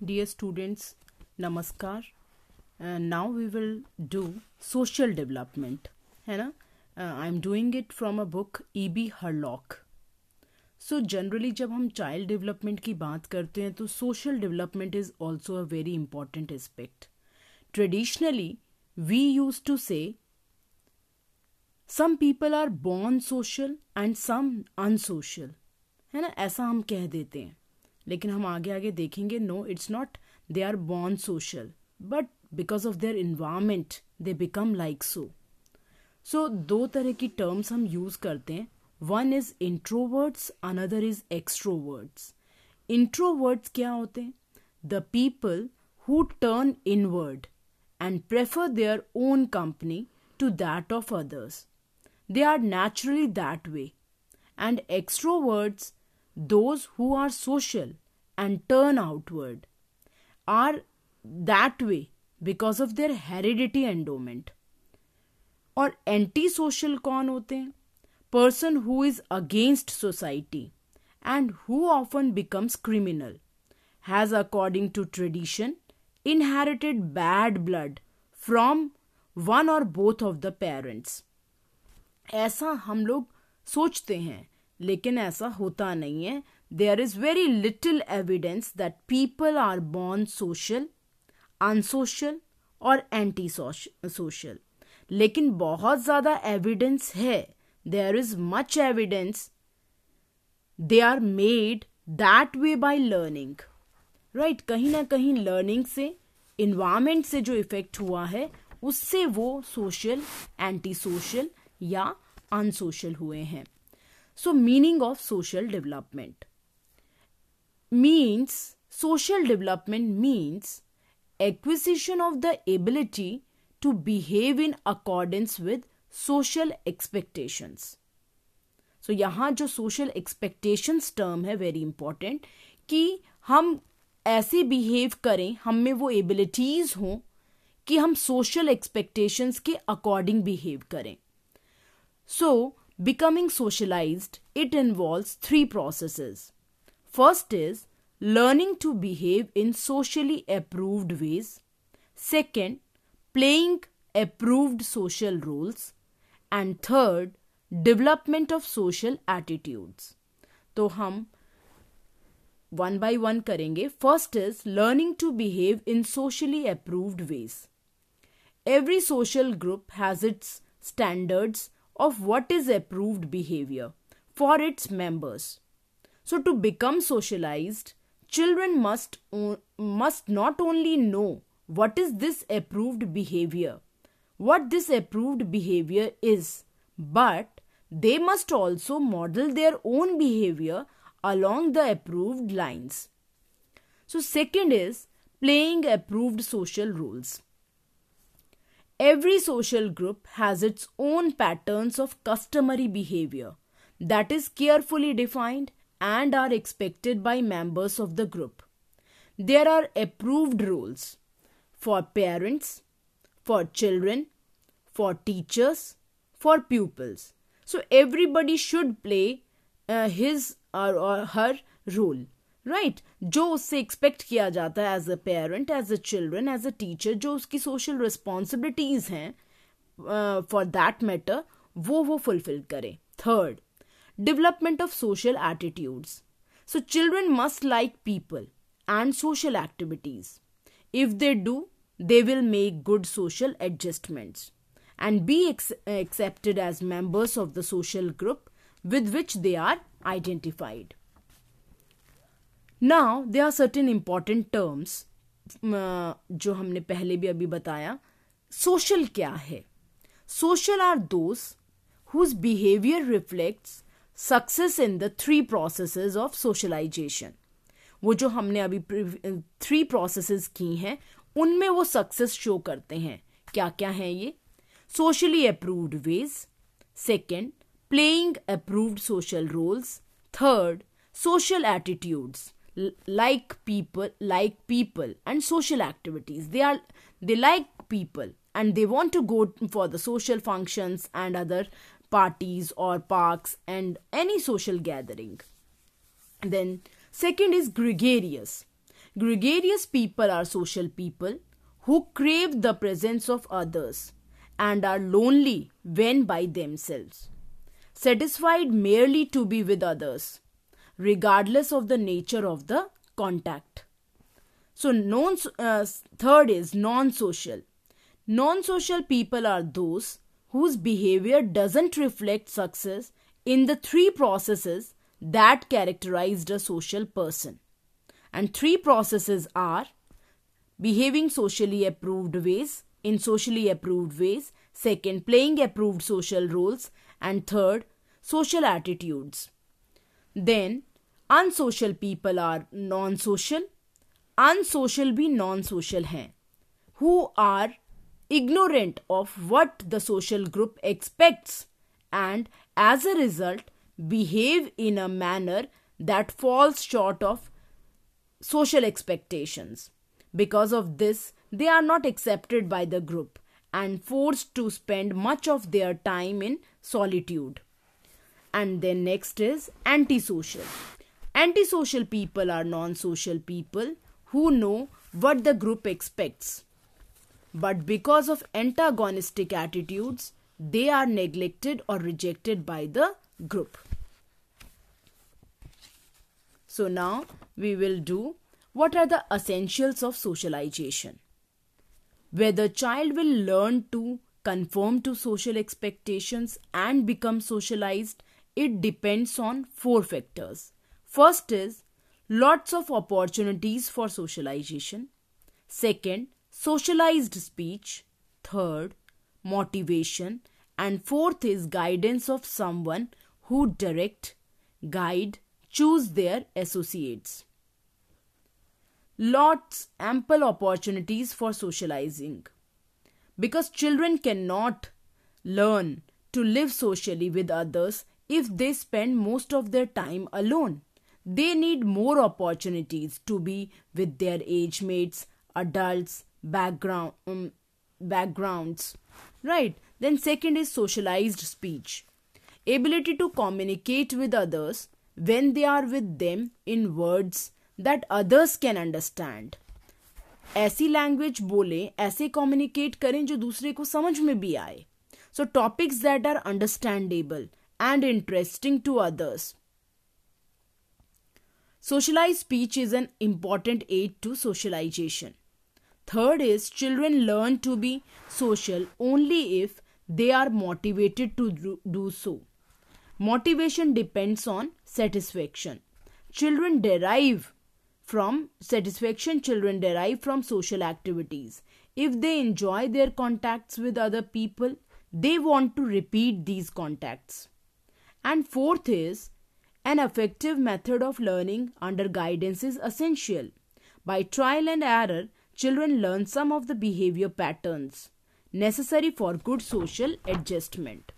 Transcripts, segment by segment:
Students, Namaskar. And now we will do social development. है ना? I am doing it from a book E B Hurlock so generally जब हम child development की बात करते हैं तो social development is also a very important aspect traditionally we use to say some people are born social and some unsocial है ना? ऐसा हम कह देते हैं। लेकिन हम आगे आगे देखेंगे no it's not they are born social but because of their environment they become like so so दो तरह की टर्म्स हम यूज़ करते हैं. One is introverts another is extroverts introverts क्या होते हैं? The people who turn inward and prefer their own company to that of others they are naturally that way. And extroverts, those who are social and turn outward are that way because of their heredity endowment और anti social कौन होते हैं person who is against society and who often becomes criminal has according to tradition inherited bad blood from one और both of the parents ऐसा हम लोग सोचते हैं लेकिन ऐसा होता नहीं है। There is very little evidence that people are born social unsocial और एंटी सोशल लेकिन बहुत ज़्यादा एविडेंस है। There is much evidence they are made that way by learning right कहीं ना कहीं लर्निंग से इन्वायरमेंट से जो इफ़ेक्ट हुआ है, उससे वो सोशल एंटी सोशल या अनसोशल हुए हैं। So meaning of social development means social development means acquisition of the ability to behave in accordance with social expectations so यहाँ जो सोशल एक्सपेक्टेशंस टर्म है वेरी इंपॉर्टेंट कि हम ऐसे बिहेव करें हम में वो एबिलिटीज हों कि हम सोशल एक्सपेक्टेशंस के अकॉर्डिंग बिहेव करें so becoming socialized, it involves three processes. First is learning to behave in socially approved ways. Second, playing approved social roles. And third, development of social attitudes. तो हम one by one करेंगे first is learning to behave in socially approved veg every social group has its standards of what is approved behavior for its members. So, to become socialized, children must, must not only know what is this approved behavior, what this approved behavior is, but they must also model their own behavior along the approved lines. So, second is playing approved social roles. Every social group has its own patterns of customary behavior that is carefully defined and are expected by members of the group. There are approved rules for parents, for children, for teachers, for pupils. So everybody should play uh, his or, or her role. Right right? जो उससे expect किया जाता है as a parent as a children as a teacher जो उसकी social responsibilities हैं for that matter वो वो फुलफिल करे third development of social attitudes so children must like people and social activities if they do they will make good social adjustments be ex- accepted as members of the social group with which they are identified. Now there are certain important terms जो हमने पहले भी अभी बताया। Social क्या है? Social are those whose behaviour reflects success in the three processes of socialization वो जो हमने अभी थ्री प्रोसेसेस की हैं, उनमें वो सक्सेस शो करते हैं। क्या क्या है ये? Socially approved ways second playing approved social roles third social attitudes like people like people and social activities. They are they like people and they want to go for the social functions and other parties or parks and any social gathering. Then second is gregarious. Gregarious people are social people who crave the presence of others and are lonely when by themselves, satisfied merely to be with others, regardless of the nature of the contact. So, non, uh, third is non social. Non social people are those whose behavior doesn't reflect success in the three processes that characterized a social person. And three processes are behaving socially approved ways, in socially approved ways, second, playing approved social roles, and third, social attitudes. Then, unsocial people are non social, unsocial भी non social हैं, who are ignorant of what the social group expects and as a result behave in a manner that falls short of social expectations. Because of this, they are not accepted by the group and forced to spend much of their time in solitude. And then next is antisocial. Antisocial people are non social people who know what the group expects. But because of antagonistic attitudes, they are neglected or rejected by the group. So now we will do what are the essentials of socialization. Where the child will learn to conform to social expectations and become socialized, it depends on four factors. First is lots of opportunities for socialization. Second, socialized speech. Third, motivation. And fourth is guidance of someone who direct, guide, choose their associates. Lots, ample opportunities for socializing. Because children cannot learn to live socially with others if they spend most of their time alone. They need more opportunities to be with their age mates, adults, background, um, backgrounds. Right? Then, second is socialized speech. Ability to communicate with others when they are with them in words that others can understand. ऐसी language बोले ऐसे communicate करें जो दूसरे को समझ में भी आए so topics that are understandable and interesting to others Socialized speech is an important aid to socialization. Third is children learn to be social only if they are motivated to do so. Motivation depends on satisfaction. Children derive from satisfaction, children derive from social activities. If they enjoy their contacts with other people, they want to repeat these contacts. And fourth is an effective method of learning under guidance is essential. By trial and error, children learn some of the behavior patterns necessary for good social adjustment.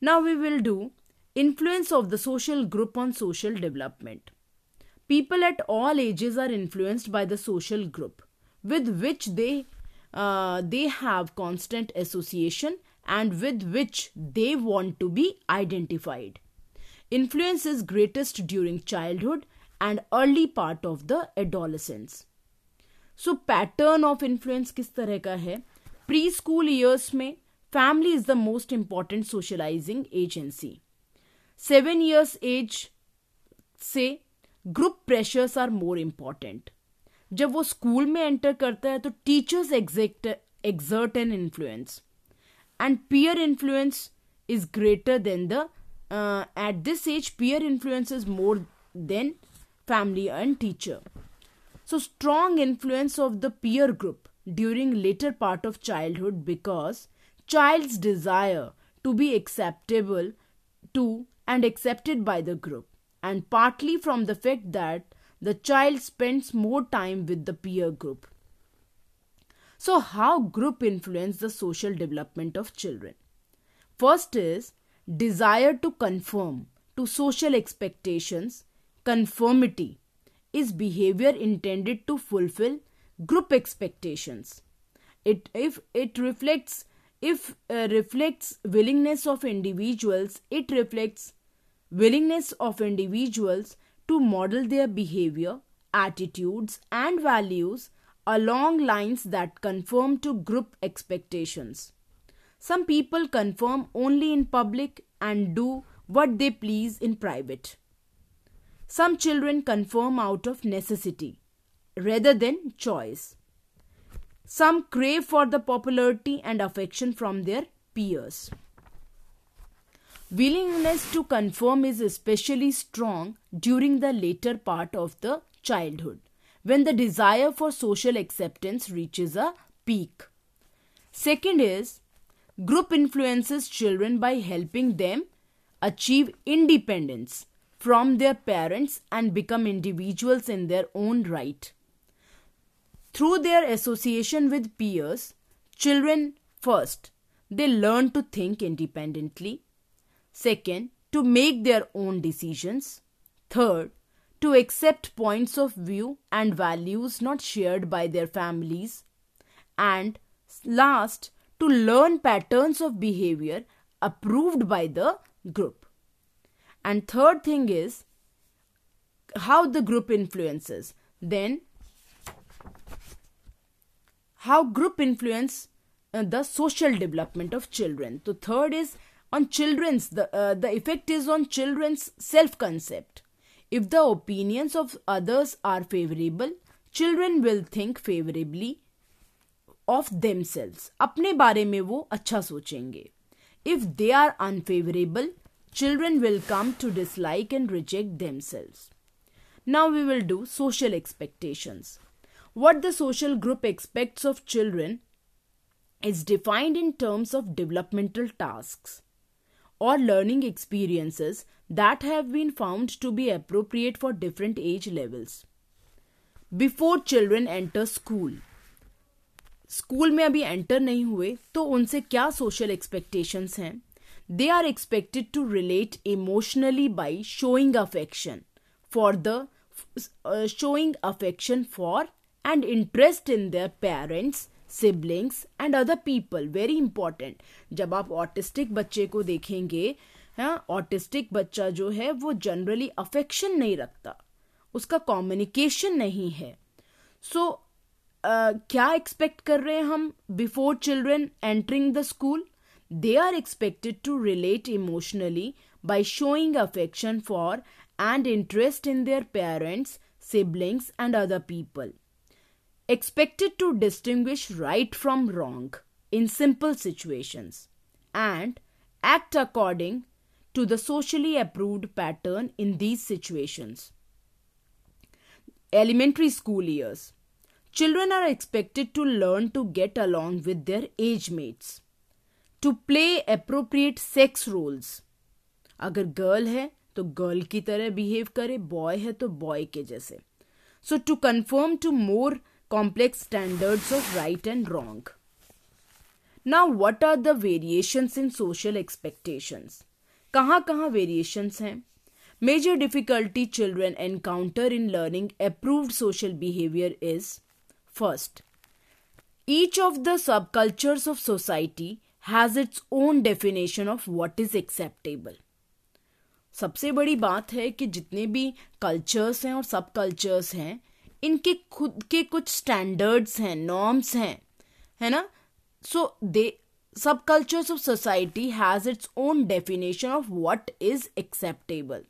Now we will do influence of the social group on social development. People at all ages are influenced by the social group with which they uh, they have constant association and with which they want to be identified Influence is greatest during childhood and early part of the adolescence. So pattern of influence किस तरह का है pre school years में family is the most important socialising agency seven years as से group pressures are more important जब वो school में enter करता है तो teachers exact exert an influence and peer influence is greater than the uh, at this age peer influence is more than family and teacher so strong influence of the peer group during later part of childhood because child's desire to be acceptable to and accepted by the group, and partly from the fact that the child spends more time with the peer group. So, how group influence the social development of children? First is desire to conform to social expectations. Conformity is behavior intended to fulfill group expectations. It if it reflects if uh, reflects willingness of individuals it reflects willingness of individuals to model their behavior attitudes, and values along lines that conform to group expectations. Some people conform only in public and do what they please in private. Some children conform out of necessity rather than choice. Some crave for the popularity and affection from their peers. Willingness to conform is especially strong during the later part of the childhood, when the desire for social acceptance reaches a peak. Second is, group influences children by helping them achieve independence from their parents and become individuals in their own right. Through their association with peers, children first, they learn to think independently. Second, to make their own decisions. Third, to accept points of view and values not shared by their families. And last, to learn patterns of behavior approved by the group. And third thing is how the group influences. Then how group influence uh, the social development of children so third is on children's the uh, the effect is on children's self concept if the opinions of others are favorable children will think favorably of themselves अपने बारे में वो अच्छा सोचेंगे if they are unfavorable children will come to dislike and reject themselves now we will do social expectations what the social group expects of children is defined in terms of developmental tasks or learning experiences that have been found to be appropriate for different age levels. Before children enter school, school में अभी enter नहीं हुए तो उनसे क्या social expectations हैं? They are expected to relate emotionally by showing affection for the showing affection for and interest in their parents siblings and other people very important जब आप ऑटिस्टिक बच्चे को देखेंगे हाँ ऑटिस्टिक बच्चा जो है वो जनरली अफेक्शन नहीं रखता। उसका कम्युनिकेशन नहीं है। सो so, क्या एक्सपेक्ट कर रहे हैं हम before children entering the school they are expected to relate emotionally by showing affection for and interest in their parents siblings and other people expected to distinguish right from wrong in simple situations and act according to the socially approved pattern in these situations. Elementary school years. Children are expected to learn to get along with their age mates, to play appropriate sex roles. अगर girl है तो girl की तरह behave करे boy है तो boy के जैसे so to conform to more complex standards of right and wrong. Now, what are the variations in social expectations? कहाँ कहाँ variations हैं Major difficulty children encounter in learning approved social behavior is first, each of the subcultures of society has its own definition of what is acceptable. सबसे बड़ी बात है कि जितने भी कल्चर्स हैं और सब कल्चर्स हैं इनके खुद के कुछ स्टैंडर्ड्स हैं नॉर्म्स हैं है ना? सो दे सब cultures of society has its own definition of what is acceptable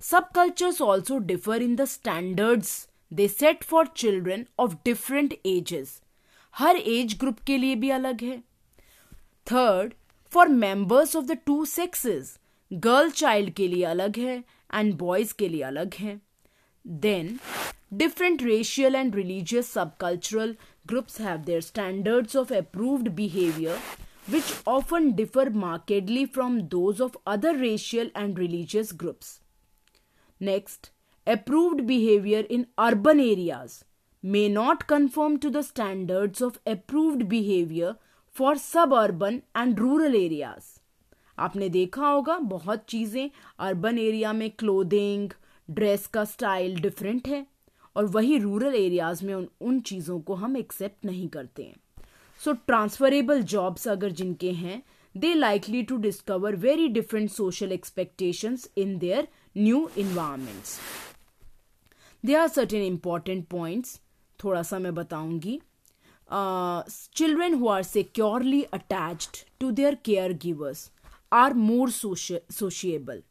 सब cultures also differ in the standards they set for children of different ages her age group के लिए भी अलग है third for members of the two sexes girl child के लिए अलग है एंड बॉयज के लिए अलग है then Different racial and religious subcultural groups have their standards of approved behavior, which often differ markedly from those of other racial and religious groups. Next, approved behavior in urban areas may not conform to the standards of approved behavior for suburban and rural areas. आपने देखा होगा, बहुत चीज़ें urban area में clothing dress का style different है और वही रूरल एरियाज़ में उन उन चीज़ों को हम एक्सेप्ट नहीं करते हैं सो ट्रांसफरेबल जॉब्स अगर जिनके हैं they likely to discover very different social expectations in their new environments they are certain important points थोड़ा सा मैं बताऊंगी children who are securely attached to their care givers are more sociable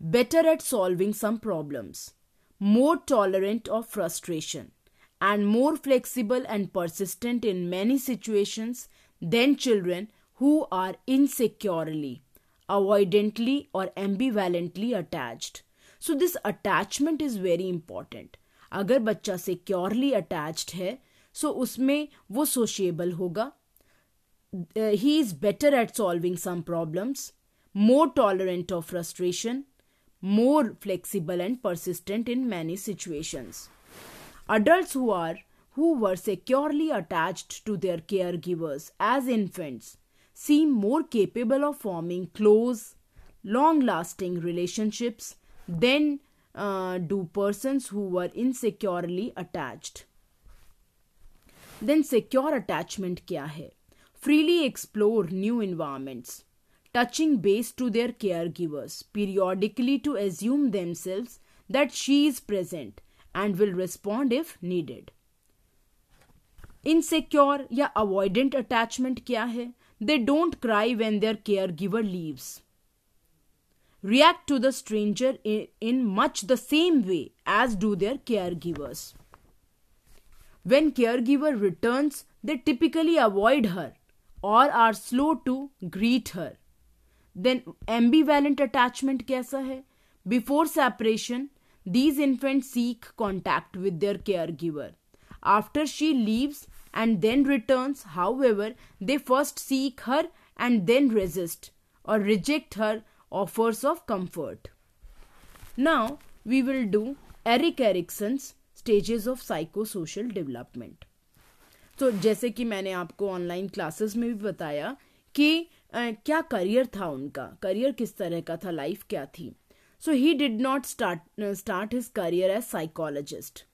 better at solving some problems, more tolerant of frustration, and more flexible and persistent in many situations than children who are insecurely, avoidantly, or ambivalently attached. So, this attachment is very important. अगर बच्चा securely attached है सो so उसमें वो sociable होगा he is better at solving some problems more tolerant of frustration more flexible and persistent in many situations adults who are who were securely attached to their caregivers as infants seem more capable of forming close long lasting relationships than uh, do persons who were insecurely attached then secure attachment kya hai freely explore new environments touching base to their caregivers periodically to assume themselves that she is present and will respond if needed. Insecure या avoidant attachment क्या है They don't cry when their caregiver leaves. React to the stranger in, in much the same way as do their caregivers. When caregiver returns, they typically avoid her or are slow to greet her. Then एम्बीवैलेंट attachment कैसा है before separation these infant seek contact with their care giver after she leaves and then returns how ever they first seek her and then resist और offers of comfort now we will do Erik Erikson's stages of psychosocial development तो जैसे कि मैंने आपको online classes में भी बताया कि क्या करियर था उनका करियर किस तरह का था लाइफ क्या थी। So he did not start start his career as psychologist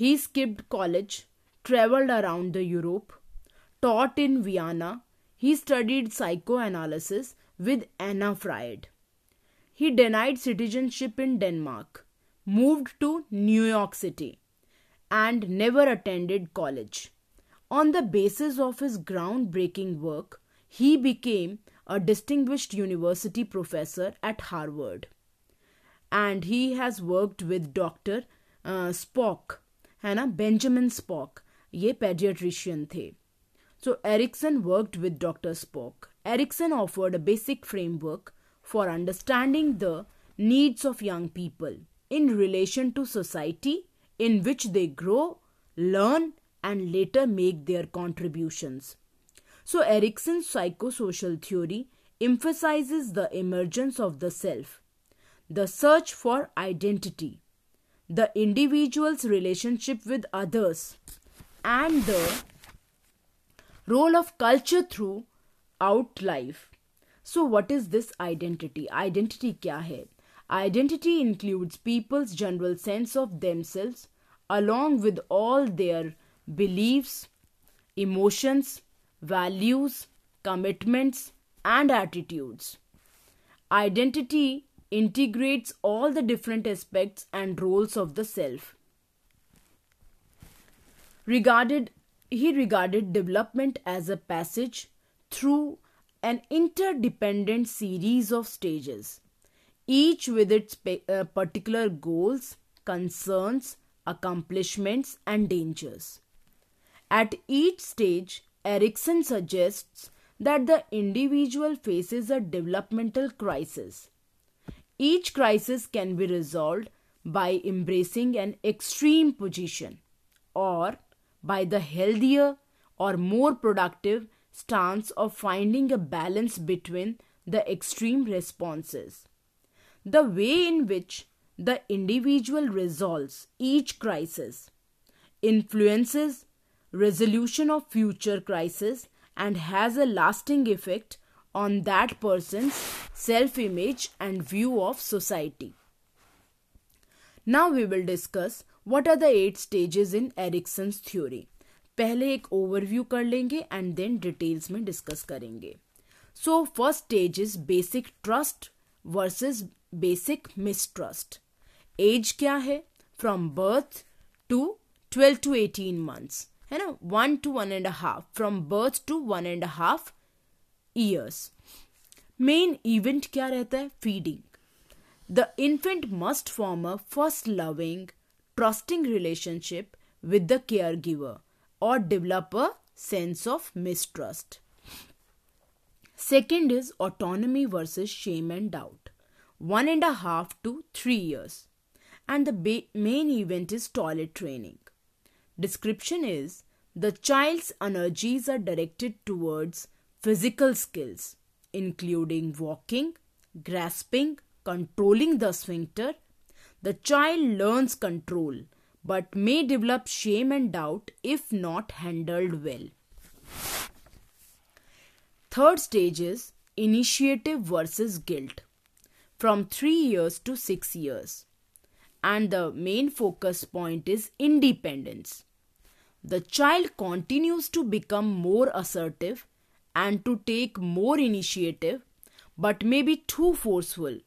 he skipped college travelled around the Europe taught in Vienna. He studied psychoanalysis with Anna Freud. He denied citizenship in Denmark, moved to New York City, and never attended college. On the basis of his groundbreaking work, he became a distinguished university professor at Harvard. And he has worked with Dr. Uh, Spock, Anna Benjamin Spock, a ये paediatrician थे so worked with Dr. Spock Erikson offered a basic framework for understanding the needs of young people in relation to society in which they grow, learn, and later make their contributions. So Erikson's psychosocial theory emphasizes the emergence of the self, the search for identity, the individual's relationship with others, and the role of culture throughout life. So, what is this identity? Identity kya hai? Identity includes people's general sense of themselves along with all their beliefs, emotions, values, commitments, and attitudes. Identity integrates all the different aspects and roles of the self. Regarded he regarded development as a passage through an interdependent series of stages, each with its uh, particular goals, concerns, accomplishments, and dangers. At each stage, Erikson suggests that the individual faces a developmental crisis. Each crisis can be resolved by embracing an extreme position or by the healthier or more productive stance of finding a balance between the extreme responses. The way in which the individual resolves each crisis influences resolution of future crises and has a lasting effect on that person's self image and view of society. Now we will discuss what are the eight stages in Erikson's theory. पहले एक overview कर लेंगे and then details में discuss करेंगे। So first stage is basic trust versus basic mistrust age क्या है? From birth to twelve to eighteen months है ना? One two one and half from birth to one and half years main event क्या रहता है? Feeding the infant must form a first loving trusting relationship with the caregiver. Or develop a sense of mistrust. Second is autonomy versus shame and doubt. One and a half to three years. And the ba- main event is toilet training. Description is the child's energies are directed towards physical skills, including walking, grasping, controlling the sphincter. The child learns control but may develop shame and doubt if not handled well. Third stage is initiative versus guilt from 3 years to 6 years. And the main focus point is independence. The child continues to become more assertive and to take more initiative, but may be too forceful,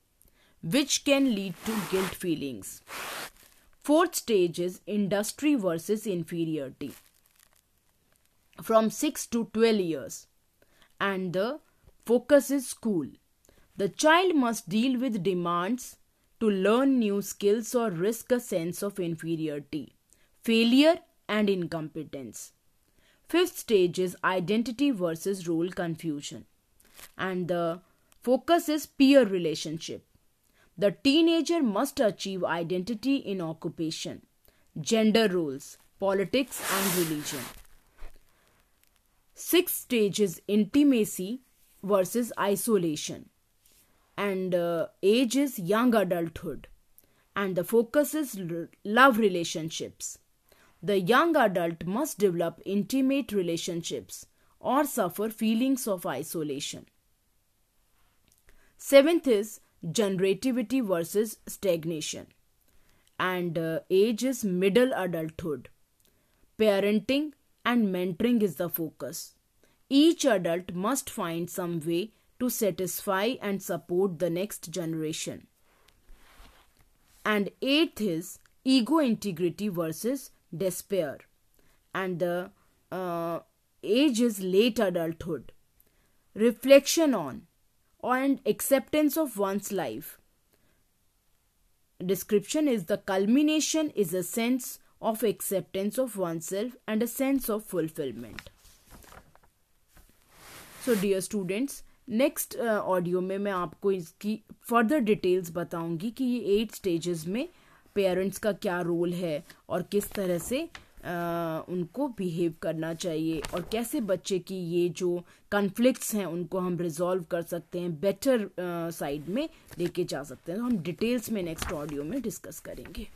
which can lead to guilt feelings. Fourth stage is industry versus inferiority from 6 to 12 years. And the focus is school. The child must deal with demands to learn new skills or risk a sense of inferiority, failure, and incompetence. Fifth stage is identity versus role confusion. And the focus is peer relationship. The teenager must achieve identity in occupation, gender roles, politics, and religion. Sixth stage is intimacy versus isolation. And uh, age is young adulthood. And the focus is love relationships. The young adult must develop intimate relationships or suffer feelings of isolation. Seventh is generativity versus stagnation. And uh, age is middle adulthood. Parenting and mentoring is the focus. Each adult must find some way to satisfy and support the next generation. And eighth is ego integrity versus despair. And the uh, age is late adulthood. Reflection on and acceptance of one's life description is the culmination is a sense of acceptance of oneself and a sense of fulfilment so dear students next audio में मैं आपको इसकी further details बताऊँगी कि ये eight stages में parents का क्या रोल है और किस तरह से उनको बिहेव करना चाहिए। और कैसे बच्चे की ये जो कन्फ्लिक्ट्स हैं, उनको हम रिजॉल्व कर सकते हैं बेटर साइड में लेके जा सकते हैं। तो हम डिटेल्स में नेक्स्ट ऑडियो में डिस्कस करेंगे।